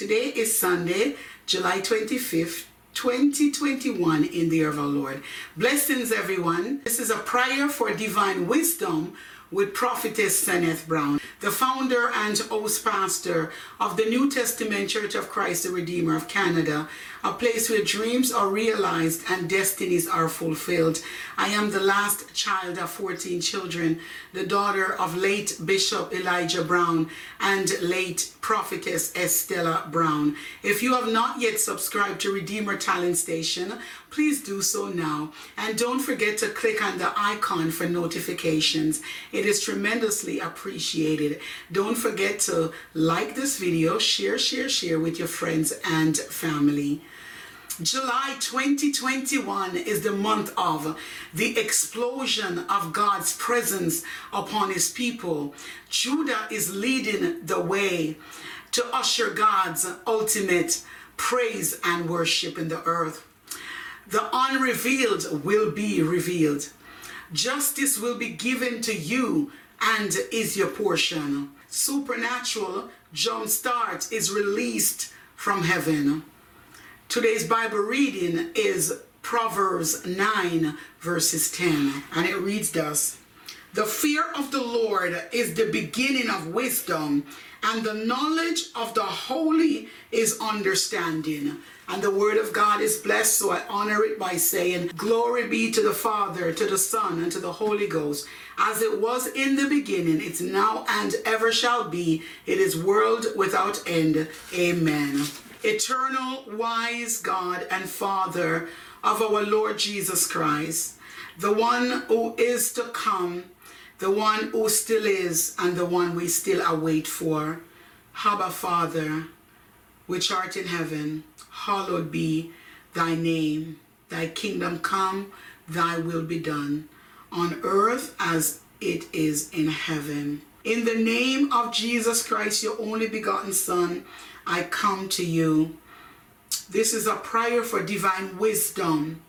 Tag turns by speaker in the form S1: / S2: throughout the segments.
S1: Today is Sunday, July 25th, 2021 in the year of our Lord. Blessings, everyone. This is a prayer for divine wisdom with Prophetess Seneth Brown, the founder and host pastor of the New Testament Church of Christ the Redeemer of Canada, a place where dreams are realized and destinies are fulfilled. I am the last child of 14 children, the daughter of late Bishop Elijah Brown and late prophetess Estella Brown. If you have not yet subscribed to Redeemer Talent Station, please do so now. And don't forget to click on the icon for notifications. It is tremendously appreciated. Don't forget to like this video, share, share, share with your friends and family. July 2021 is the month of the explosion of God's presence upon his people. Judah is leading the way to usher God's ultimate praise and worship in the earth. The unrevealed will be revealed. Justice will be given to you and is your portion. Supernatural jumpstart is released from heaven. Today's Bible reading is Proverbs 9, verses 10, and it reads thus The fear of the Lord is the beginning of wisdom, and the knowledge of the holy is understanding. And the word of God is blessed, so I honor it by saying, Glory be to the Father, to the Son, and to the Holy Ghost, as it was in the beginning, it's now and ever shall be. It is world without end. Amen eternal, wise God and Father of our Lord Jesus Christ, the one who is to come, the one who still is, and the one we still await for. Abba, Father, which art in heaven, hallowed be thy name. Thy kingdom come, thy will be done, on earth as it is in heaven. In the name of Jesus Christ, your only begotten Son, I come to you. This is a prayer for divine wisdom.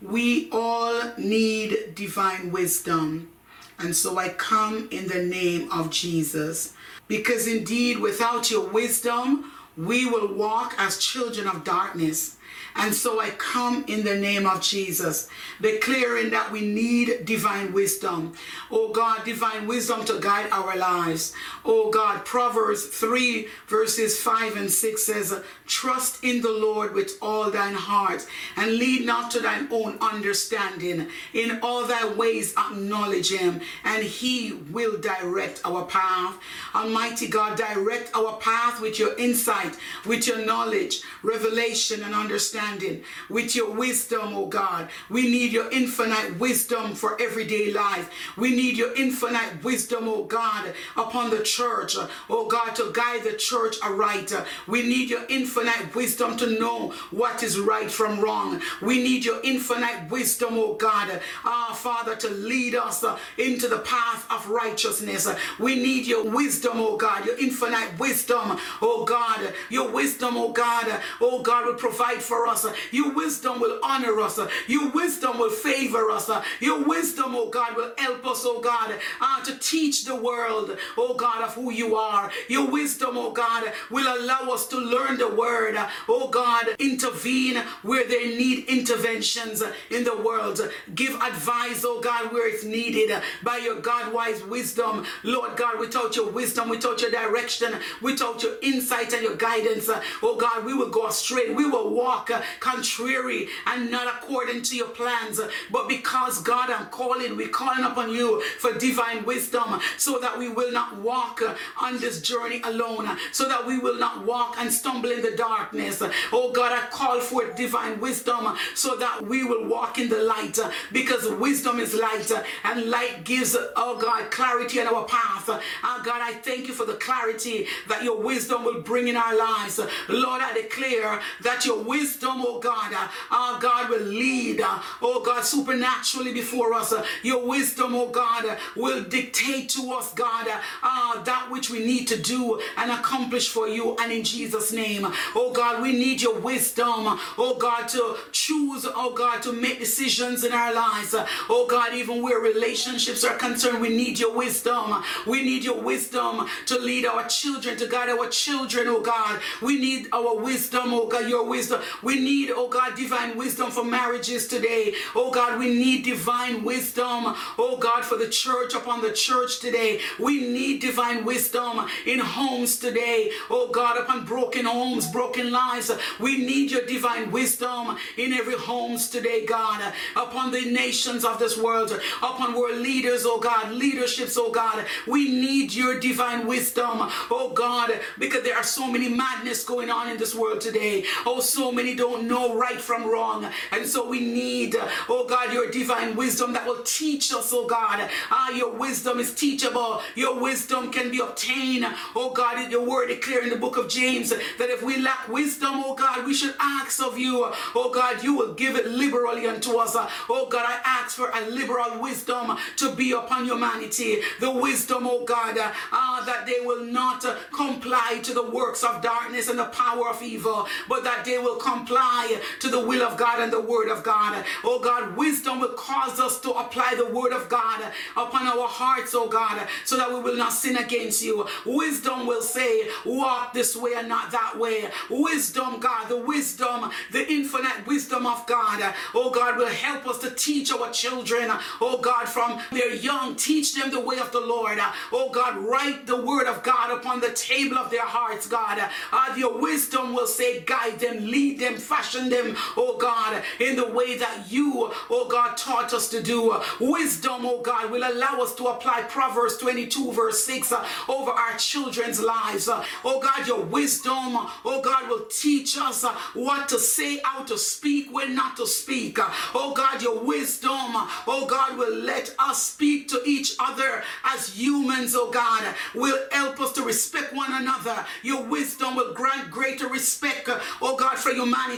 S1: We all need divine wisdom. And so I come in the name of Jesus. Because indeed, without your wisdom, we will walk as children of darkness. And so I come in the name of Jesus, declaring that we need divine wisdom. Oh God, divine wisdom to guide our lives. Oh God, Proverbs 3 verses 5 and 6 says, Trust in the Lord with all thine heart and lead not to thine own understanding. In all thy ways acknowledge him and he will direct our path. Almighty God, direct our path with your insight, with your knowledge, revelation and understanding understanding, with your wisdom, oh God. We need your infinite wisdom for everyday life. We need your infinite wisdom, oh God, upon the church, oh God, to guide the church aright. We need your infinite wisdom to know what is right from wrong. We need your infinite wisdom, oh God, ah, Father, to lead us into the path of righteousness. We need your wisdom, oh God, your infinite wisdom, oh God, your wisdom, oh God, oh God, will provide for us us. Your wisdom will honor us. Your wisdom will favor us. Your wisdom, oh God, will help us, oh God, uh, to teach the world, oh God, of who you are. Your wisdom, oh God, will allow us to learn the word. Oh God, intervene where they need interventions in the world. Give advice, oh God, where it's needed by your God-wise wisdom. Lord God, without your wisdom, without your direction, without your insight and your guidance, oh God, we will go astray. We will walk contrary and not according to your plans. But because God, I'm calling, we're calling upon you for divine wisdom so that we will not walk on this journey alone, so that we will not walk and stumble in the darkness. Oh God, I call for divine wisdom so that we will walk in the light because wisdom is light and light gives, oh God, clarity in our path. Oh God, I thank you for the clarity that your wisdom will bring in our lives. Lord, I declare that your wisdom wisdom, oh God, uh, God will lead, oh God, supernaturally before us. Your wisdom, oh God, will dictate to us, God, uh, that which we need to do and accomplish for you. And in Jesus' name, oh God, we need your wisdom, oh God, to choose, oh God, to make decisions in our lives. Oh God, even where relationships are concerned, we need your wisdom. We need your wisdom to lead our children, to guide our children, oh God. We need our wisdom, oh God, your wisdom. We need, oh God, divine wisdom for marriages today. Oh God, we need divine wisdom, oh God, for the church upon the church today. We need divine wisdom in homes today. Oh God, upon broken homes, broken lives. We need your divine wisdom in every homes today, God, upon the nations of this world, upon world leaders, oh God, leaderships, oh God. We need your divine wisdom, oh God, because there are so many madness going on in this world today. Oh, so many don't know right from wrong. And so we need, oh God, your divine wisdom that will teach us, oh God. Ah, your wisdom is teachable. Your wisdom can be obtained. Oh God, your word declare in the book of James that if we lack wisdom, oh God, we should ask of you. Oh God, you will give it liberally unto us. Oh God, I ask for a liberal wisdom to be upon humanity. The wisdom, oh God, uh, that they will not comply to the works of darkness and the power of evil, but that they will comply to the will of God and the word of God. Oh God, wisdom will cause us to apply the word of God upon our hearts, oh God, so that we will not sin against you. Wisdom will say, walk this way and not that way. Wisdom, God, the wisdom, the infinite wisdom of God, oh God, will help us to teach our children, oh God, from their young, teach them the way of the Lord. Oh God, write the word of God upon the table of their hearts, God. Uh, your wisdom will say, guide them, lead them, fashion them, oh God, in the way that you, oh God, taught us to do. Wisdom, oh God, will allow us to apply Proverbs 22, verse 6 uh, over our children's lives. Uh, oh God, your wisdom, oh God, will teach us uh, what to say, how to speak, when not to speak. Oh God, your wisdom, oh God, will let us speak to each other as humans, oh God, will help us to respect one another. Your wisdom will grant greater respect, oh God, for humanity,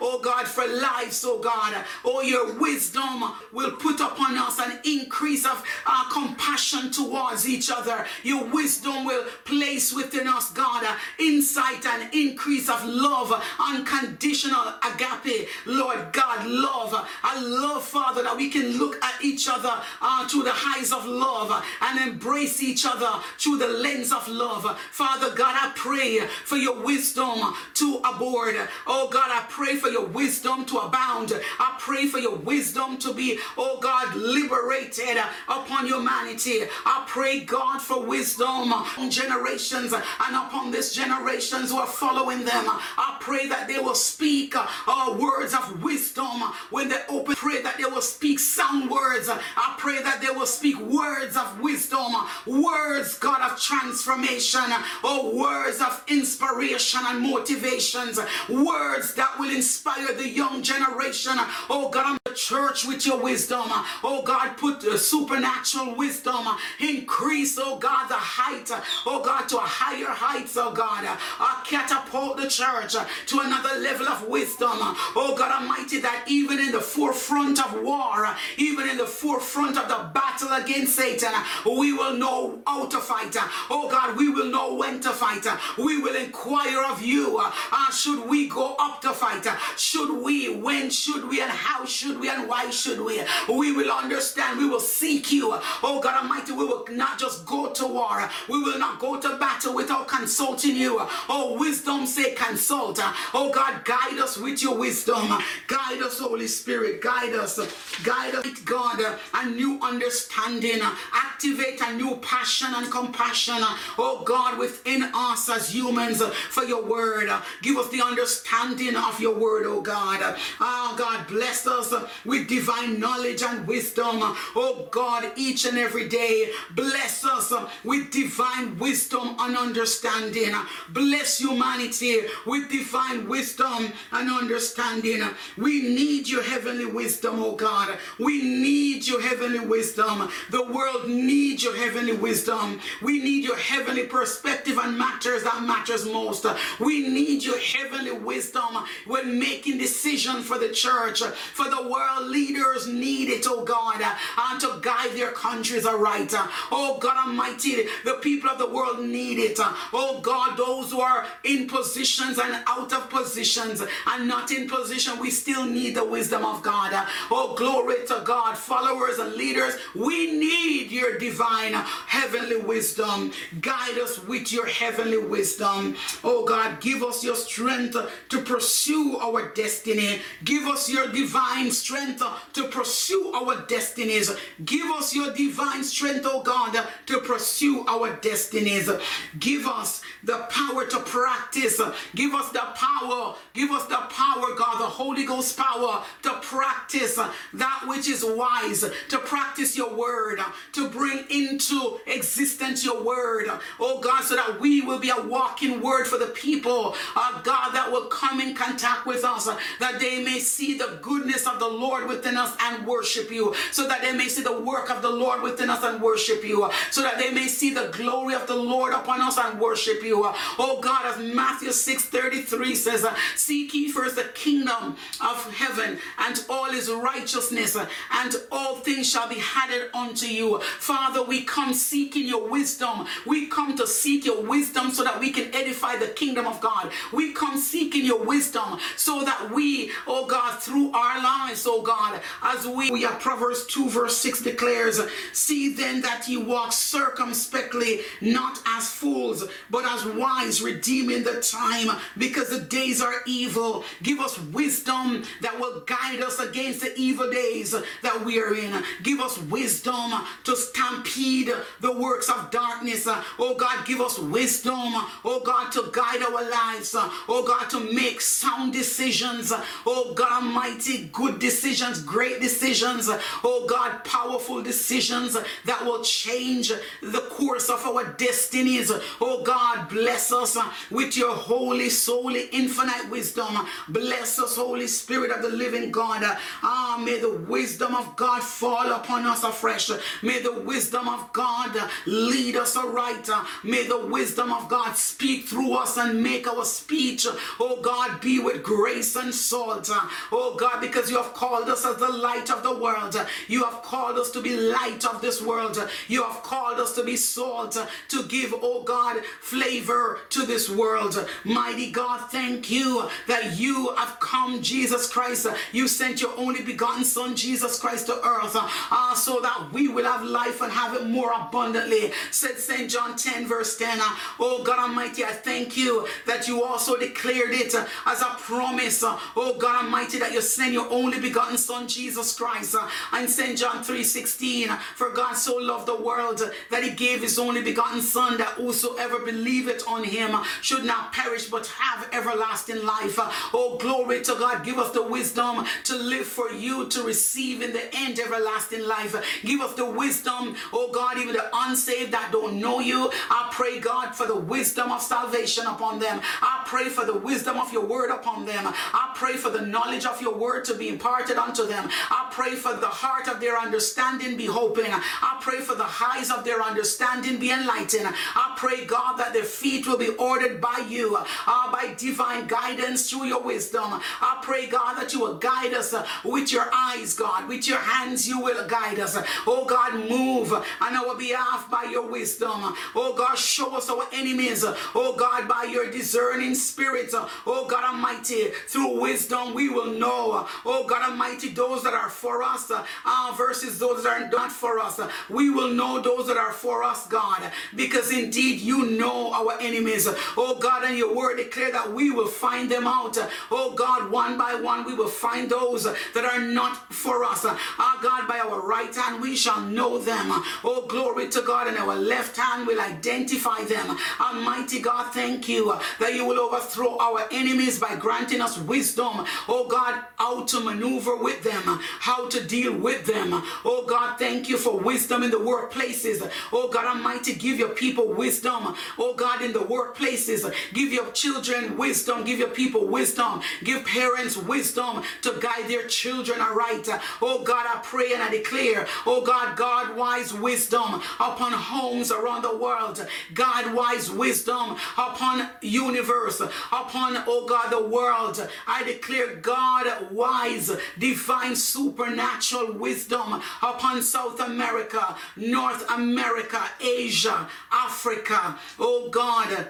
S1: oh God, for lives, oh God. Oh, your wisdom will put upon us an increase of uh, compassion towards each other. Your wisdom will place within us, God, insight and increase of love, unconditional agape, Lord God, love. I love, Father, that we can look at each other uh, through the eyes of love and embrace each other through the lens of love. Father God, I pray for your wisdom to aboard. Oh God, I pray for your wisdom to abound. I pray for your wisdom to be, oh God, liberated upon humanity. I pray, God, for wisdom on generations and upon this generations who are following them. I pray that they will speak uh, words of wisdom when they open. Pray that they will speak sound words. I pray that they will speak words of wisdom, words, God, of transformation, oh, words of inspiration and motivations, words that will inspire the young generation. Oh, God, I'm church with your wisdom. Oh, God, put the supernatural wisdom, increase, oh, God, the height, oh, God, to a higher heights, oh, God. Uh, catapult the church to another level of wisdom. Oh, God Almighty, that even in the forefront of war, even in the forefront of the battle against Satan, we will know how to fight. Oh God, we will know when to fight. We will inquire of you. Uh, should we go up to fight? Should we? When should we? And how should we? And why should we? We will understand. We will seek you. Oh God Almighty, we will not just go to war. We will not go to battle without consulting you. Oh, wisdom say consult. Oh God, guide us with your wisdom. Guide us, Holy Spirit. Guide us. Guide us, God, a new understanding. Activate a new passion and compassion, oh God, within us as humans for your word. Give us the understanding of your word, oh God. Oh God, bless us with divine knowledge and wisdom. Oh God, each and every day, bless us with divine wisdom and understanding. Bless humanity with divine wisdom and understanding. We need your heavenly wisdom, oh God. We need your heavenly wisdom. The world needs your heavenly wisdom. We need your heavenly perspective on matters that matters most. We need your heavenly wisdom when making decisions for the church, for the world leaders need it, oh God, uh, and to guide their countries aright. Uh, oh God Almighty, the people of the world need it. Uh, oh God, those who are in positions and out of positions and not in position, we still need the wisdom of God. Oh, glory to God, followers and leaders, we need your divine heavenly wisdom. Guide us with your heavenly wisdom. Oh God, give us your strength to pursue our destiny. Give us your divine strength Uh, to pursue our destinies. Give us your divine strength, oh God, uh, to pursue our destinies. Give us the power to practice. Give us the power. Give us the power, God, the Holy Ghost power to practice that which is wise, to practice your word, uh, to bring into existence your word. Oh God, so that we will be a walking word for the people, uh, God, that will come in contact with us, that they may see the goodness of the Lord within us and worship you, so that they may see the work of the Lord within us and worship you, so that they may see the glory of the Lord upon us and worship you. Oh God, as Matthew 6 33 says, Seek ye first the kingdom of heaven and all his righteousness, and all things shall be added unto you. Father, we come seeking your wisdom. We come to seek your wisdom so that we can edify the kingdom of God. We come seeking your wisdom so that we, oh God, through our lives, oh God, as we, we are Proverbs 2 verse 6 declares, see then that ye walk circumspectly, not as fools, but as wise, redeeming the time, because the days are evil. Give us wisdom that will guide us against the evil days that we are in. Give us wisdom to stampede the works of darkness. Oh God, give us wisdom, oh God, to guide our lives. Oh God, to make sound decisions. Oh God Almighty, good decisions, great decisions. Oh God, powerful decisions that will change the course of our destinies. Oh God, bless us with your holy, solely, infinite wisdom. Bless us, Holy Spirit of the living God. Ah, may the wisdom of God fall upon us afresh. May the wisdom of God lead us aright. May the wisdom of God speak through us and make our speech, oh God, be with grace and salt. Oh God, because you have called us as the light of the world. You have called us to be light of this world. You have called us to be salt, to give, oh God, flavor to this world. Mighty God, thank you that you have come, Jesus Christ. You sent your only begotten Son, Jesus Christ, to earth, uh, so that we will have life and have it more abundantly. Said St. John 10, verse 10. Uh, oh God Almighty, I thank you that you also declared it as a promise. Uh, oh God Almighty, that you send your only begotten Son, Jesus Christ. Uh, and St. John 3, 16. For God so loved the world that he gave his only begotten Son, that whosoever believeth on him should not perish but have everlasting life. Oh, glory to God. Give us the wisdom to live for you, to receive in the end everlasting life. Give us the wisdom, oh God, even the unsaved that don't know you. I pray, God, for the wisdom of salvation upon them. I pray for the wisdom of your word upon them. I pray for the knowledge of your word to be imparted unto them. I pray for the heart of their understanding be open. I pray for the eyes of their understanding be enlightened. I pray, God, that their feet will be ordered by you, uh, by divine guidance through your wisdom. I pray, God, that you will guide us uh, with your eyes, God. With your hands, you will guide us. Oh, God, move on our behalf by your wisdom. Oh, God, show us our enemies. Oh, God, by your discerning spirit. Oh, God Almighty, through wisdom, we will know. Oh, God Almighty, those that are for us uh, versus those that are not for us. We will know those that are for us, God, because indeed you know our enemies. Oh, God, and your word declare that we will find them out. Oh God, one by one we will find those that are not for us. Our God, by our right hand we shall know them. Oh, glory to God, and our left hand will identify them. Almighty God, thank you that you will overthrow our enemies by granting us wisdom. Oh God, how to maneuver with them, how to deal with them. Oh God, thank you for wisdom in the workplaces. Oh God Almighty, give your people wisdom. Oh God, in the workplaces, give your children wisdom, give your people wisdom, give parents wisdom to guide their children aright. Oh God, I pray and I declare, oh God, God wise wisdom upon homes around the world, God wise wisdom upon universe, upon, oh God, the world. I declare God wise, divine, supernatural wisdom upon South America, North America, Asia, Africa, oh God,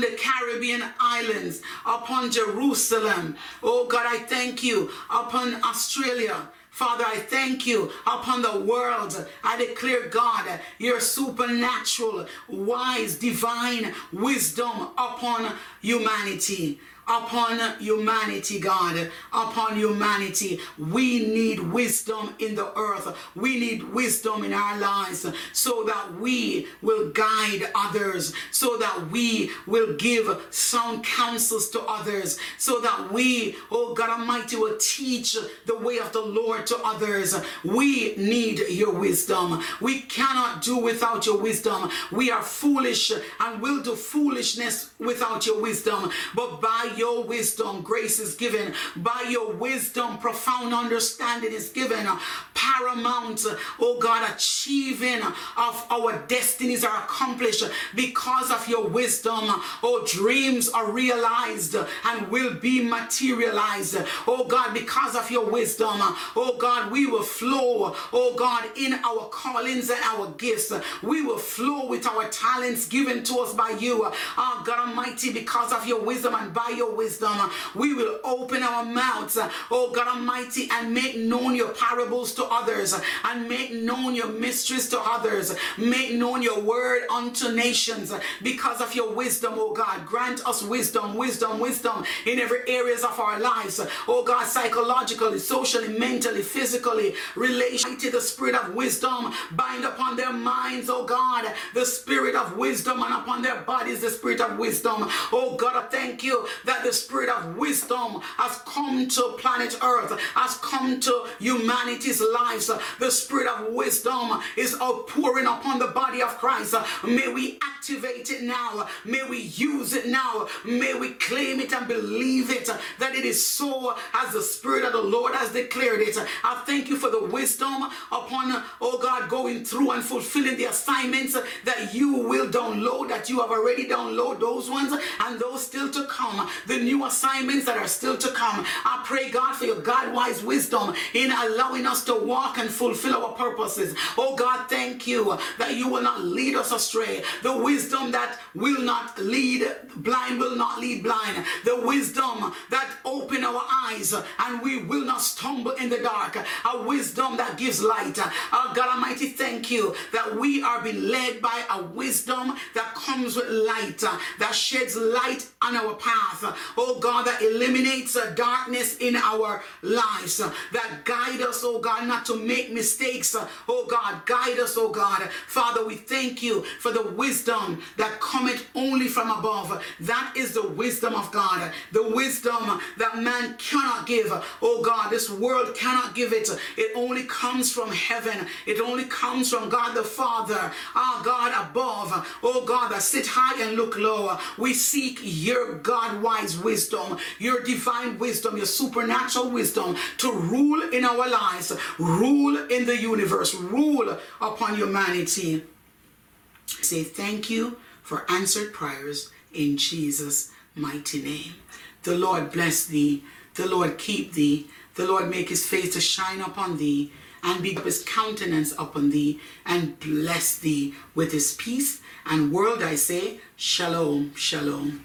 S1: the Caribbean islands, upon Jerusalem. Oh God, I thank you upon Australia. Father, I thank you upon the world. I declare, God, your supernatural, wise, divine wisdom upon humanity upon humanity, God, upon humanity. We need wisdom in the earth. We need wisdom in our lives so that we will guide others, so that we will give sound counsels to others, so that we, oh God Almighty, will teach the way of the Lord to others. We need your wisdom. We cannot do without your wisdom. We are foolish and will do foolishness without your wisdom. But by your wisdom, grace is given. By your wisdom, profound understanding is given. Paramount, oh God, achieving of our destinies are accomplished because of your wisdom. Oh, dreams are realized and will be materialized. Oh God, because of your wisdom, oh God, we will flow, oh God, in our callings and our gifts. We will flow with our talents given to us by you. Oh God Almighty, because of your wisdom and by your wisdom, we will open our mouths, oh God Almighty, and make known your parables to others, and make known your mysteries to others, make known your word unto nations because of your wisdom, oh God. Grant us wisdom, wisdom, wisdom in every areas of our lives, oh God, psychologically, socially, mentally, physically, relation to the spirit of wisdom, bind upon their minds, oh God, the spirit of wisdom, and upon their bodies, the spirit of wisdom. Oh God, I thank you that the spirit of wisdom has come to planet Earth, has come to humanity's lives. The spirit of wisdom is outpouring upon the body of Christ. May we activate it now. May we use it now. May we claim it and believe it that it is so as the Spirit of the Lord has declared it. I thank you for the wisdom upon, oh God, going through and fulfilling the assignments that you will download, that you have already downloaded those ones and those still to come. The new assignments that are still to come. I pray, God, for your God wise wisdom in allowing us to walk and fulfill our purposes. Oh God, thank you that you will not lead us astray. The wisdom that will not lead blind will not lead blind. The wisdom that open our eyes and we will not stumble in the dark. A wisdom that gives light. Oh God Almighty, thank you that we are being led by a wisdom that comes with light, that sheds light on our path. Oh God, that eliminates uh, darkness in our lives, uh, that guide us, oh God, not to make mistakes. Uh, oh God, guide us, oh God. Father, we thank you for the wisdom that cometh only from above. That is the wisdom of God, the wisdom that man cannot give. Oh God, this world cannot give it. It only comes from heaven. It only comes from God the Father, our God above. Oh God, that sit high and look low. We seek your God wise wisdom, your divine wisdom, your supernatural wisdom to rule in our lives, rule in the universe, rule upon humanity. Say thank you for answered prayers in Jesus' mighty name. The Lord bless thee, the Lord keep thee, the Lord make his face to shine upon thee, and be his countenance upon thee, and bless thee with his peace. And world I say, Shalom, Shalom.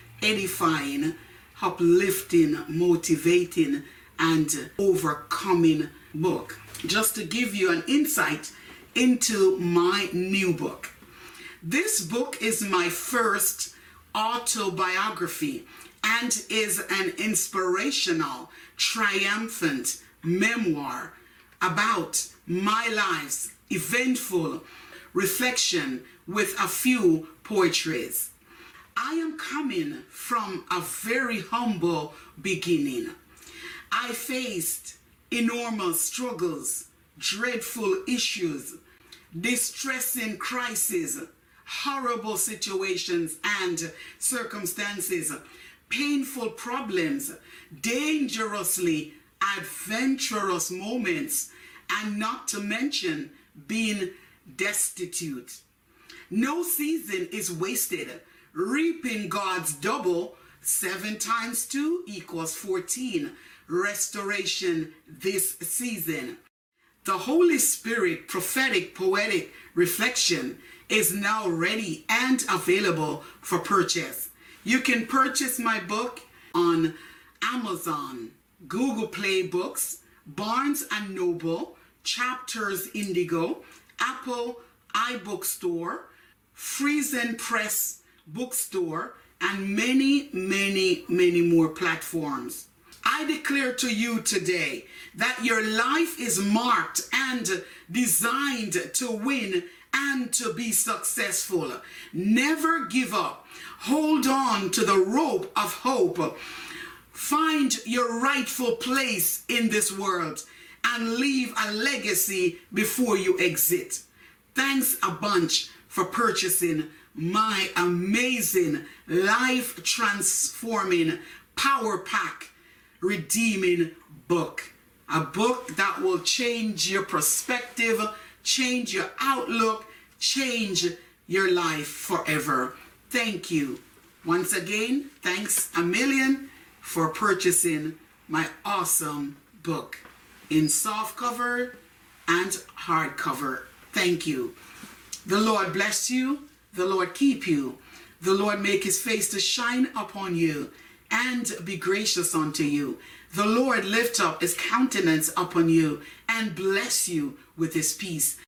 S1: edifying, uplifting, motivating, and overcoming book. Just to give you an insight into my new book. This book is my first autobiography and is an inspirational, triumphant memoir about my life's eventful reflection with a few poetries. I am coming from a very humble beginning. I faced enormous struggles, dreadful issues, distressing crises, horrible situations and circumstances, painful problems, dangerously adventurous moments, and not to mention being destitute. No season is wasted. Reaping God's double, 7 times 2 equals 14. Restoration this season. The Holy Spirit prophetic poetic reflection is now ready and available for purchase. You can purchase my book on Amazon, Google Play Books, Barnes and Noble, Chapters Indigo, Apple iBookstore, Friesen Press Bookstore, and many, many, many more platforms. I declare to you today that your life is marked and designed to win and to be successful. Never give up. Hold on to the rope of hope. Find your rightful place in this world and leave a legacy before you exit. Thanks a bunch for purchasing my amazing life transforming power pack redeeming book. A book that will change your perspective, change your outlook, change your life forever. Thank you. Once again, thanks a million for purchasing my awesome book in soft cover and hardcover. Thank you. The Lord bless you. The Lord keep you. The Lord make his face to shine upon you and be gracious unto you. The Lord lift up his countenance upon you and bless you with his peace.